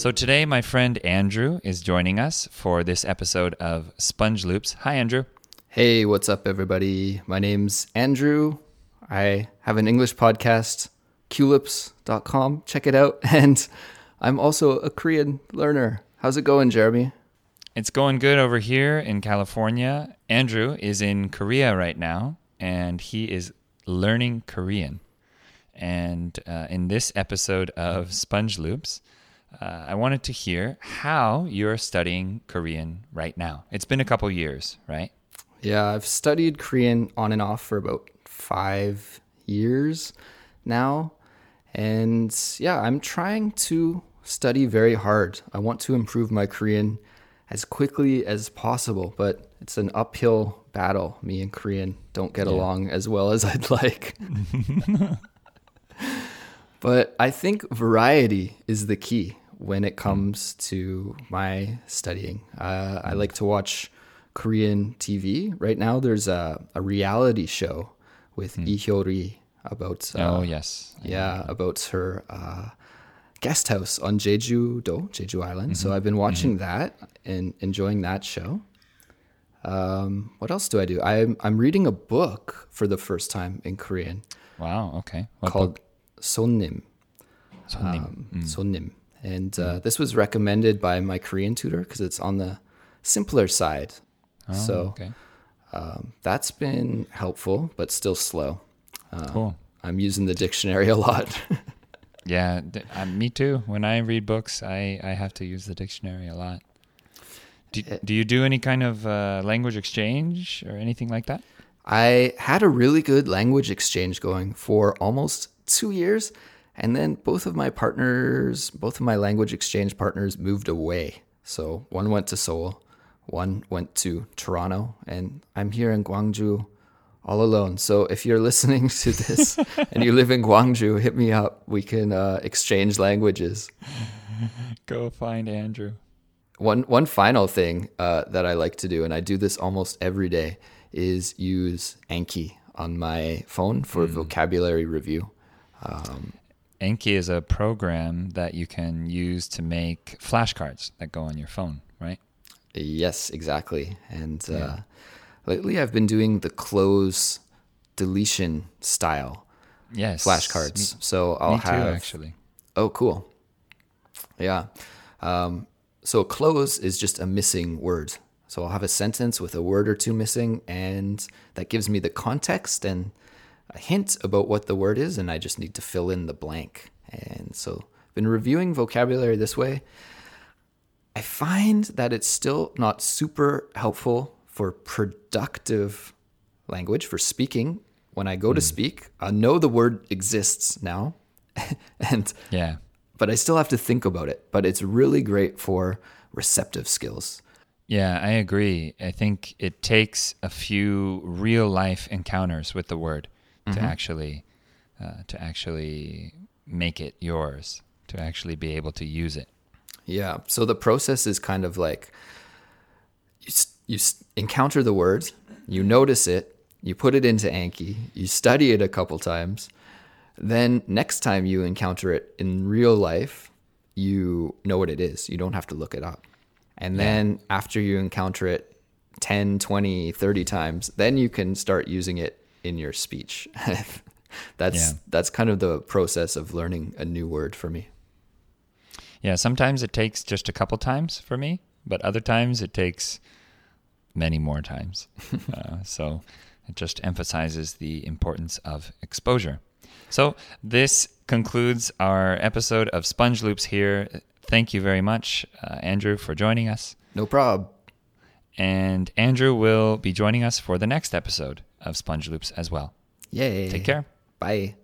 So today, my friend Andrew is joining us for this episode of Sponge Loops. Hi, Andrew. Hey, what's up, everybody? My name's Andrew. I have an English podcast, culips.com. Check it out. And I'm also a Korean learner. How's it going, Jeremy? It's going good over here in California. Andrew is in Korea right now, and he is learning Korean. And uh, in this episode of Sponge Loops, uh, I wanted to hear how you're studying Korean right now. It's been a couple years, right? Yeah, I've studied Korean on and off for about five years now. And yeah, I'm trying to study very hard. I want to improve my Korean as quickly as possible, but it's an uphill battle. Me and Korean don't get yeah. along as well as I'd like. but I think variety is the key when it comes to my studying. Uh, I like to watch Korean TV. Right now, there's a, a reality show with mm. Lee Hyori about. Uh, oh yes, yeah, about her uh, guest house on Jeju-do, Jeju Island. Mm-hmm. So I've been watching mm-hmm. that and enjoying that show. Um, what else do I do? I'm I'm reading a book for the first time in Korean. Wow. Okay. What called book? Sonnim. Sonnim. Um, mm. Sonnim. And uh, this was recommended by my Korean tutor because it's on the simpler side. Oh, so okay. um, that's been helpful, but still slow. Uh, cool. I'm using the dictionary a lot. yeah, uh, me too. When I read books, I, I have to use the dictionary a lot. Do, eh. do you do any kind of uh, language exchange or anything like that? I had a really good language exchange going for almost two years. And then both of my partners, both of my language exchange partners moved away. So one went to Seoul, one went to Toronto, and I'm here in Gwangju all alone. So if you're listening to this and you live in Gwangju, hit me up. We can uh, exchange languages. Go find Andrew. One one final thing uh, that I like to do, and I do this almost every day, is use Anki on my phone for mm. vocabulary review. Um, Anki is a program that you can use to make flashcards that go on your phone, right? Yes, exactly. And uh, lately I've been doing the cloze deletion style yes flashcards. So I'll have too, actually. Oh, cool. Yeah. Um, so cloze is just a missing word. So I'll have a sentence with a word or two missing, and that gives me the context and a hint about what the word is, and I just need to fill in the blank. And so, I've been reviewing vocabulary this way. I find that it's still not super helpful for productive language, for speaking. When I go mm. to hmm. speak, I know the word exists now, and yeah, but I still have to think about it. But it's really great for receptive skills. Yeah, I agree. I think it takes a few real life encounters with the word mm-hmm. to actually uh, to actually make it yours, to actually be able to use it. Yeah. So the process is kind of like you you encounter the word, you notice it, you put it into Anki, you study it a couple times. Then next time you encounter it in real life, you know what it is. You don't have to look it up. And yeah. then after you encounter it 10, 20, 30 times, then you can start using it in your speech. that's yeah. that's kind of the process of learning a new word for me. Yeah, sometimes it takes just a couple times for me, but other times it takes many more times. uh, so it just emphasizes the importance of exposure. So this concludes our episode of Sponge Loops here. Thank you very much, uh, Andrew, for joining us. No problem. And Andrew will be joining us for the next episode of Sponge Loops as well. Yay. Take care. Bye.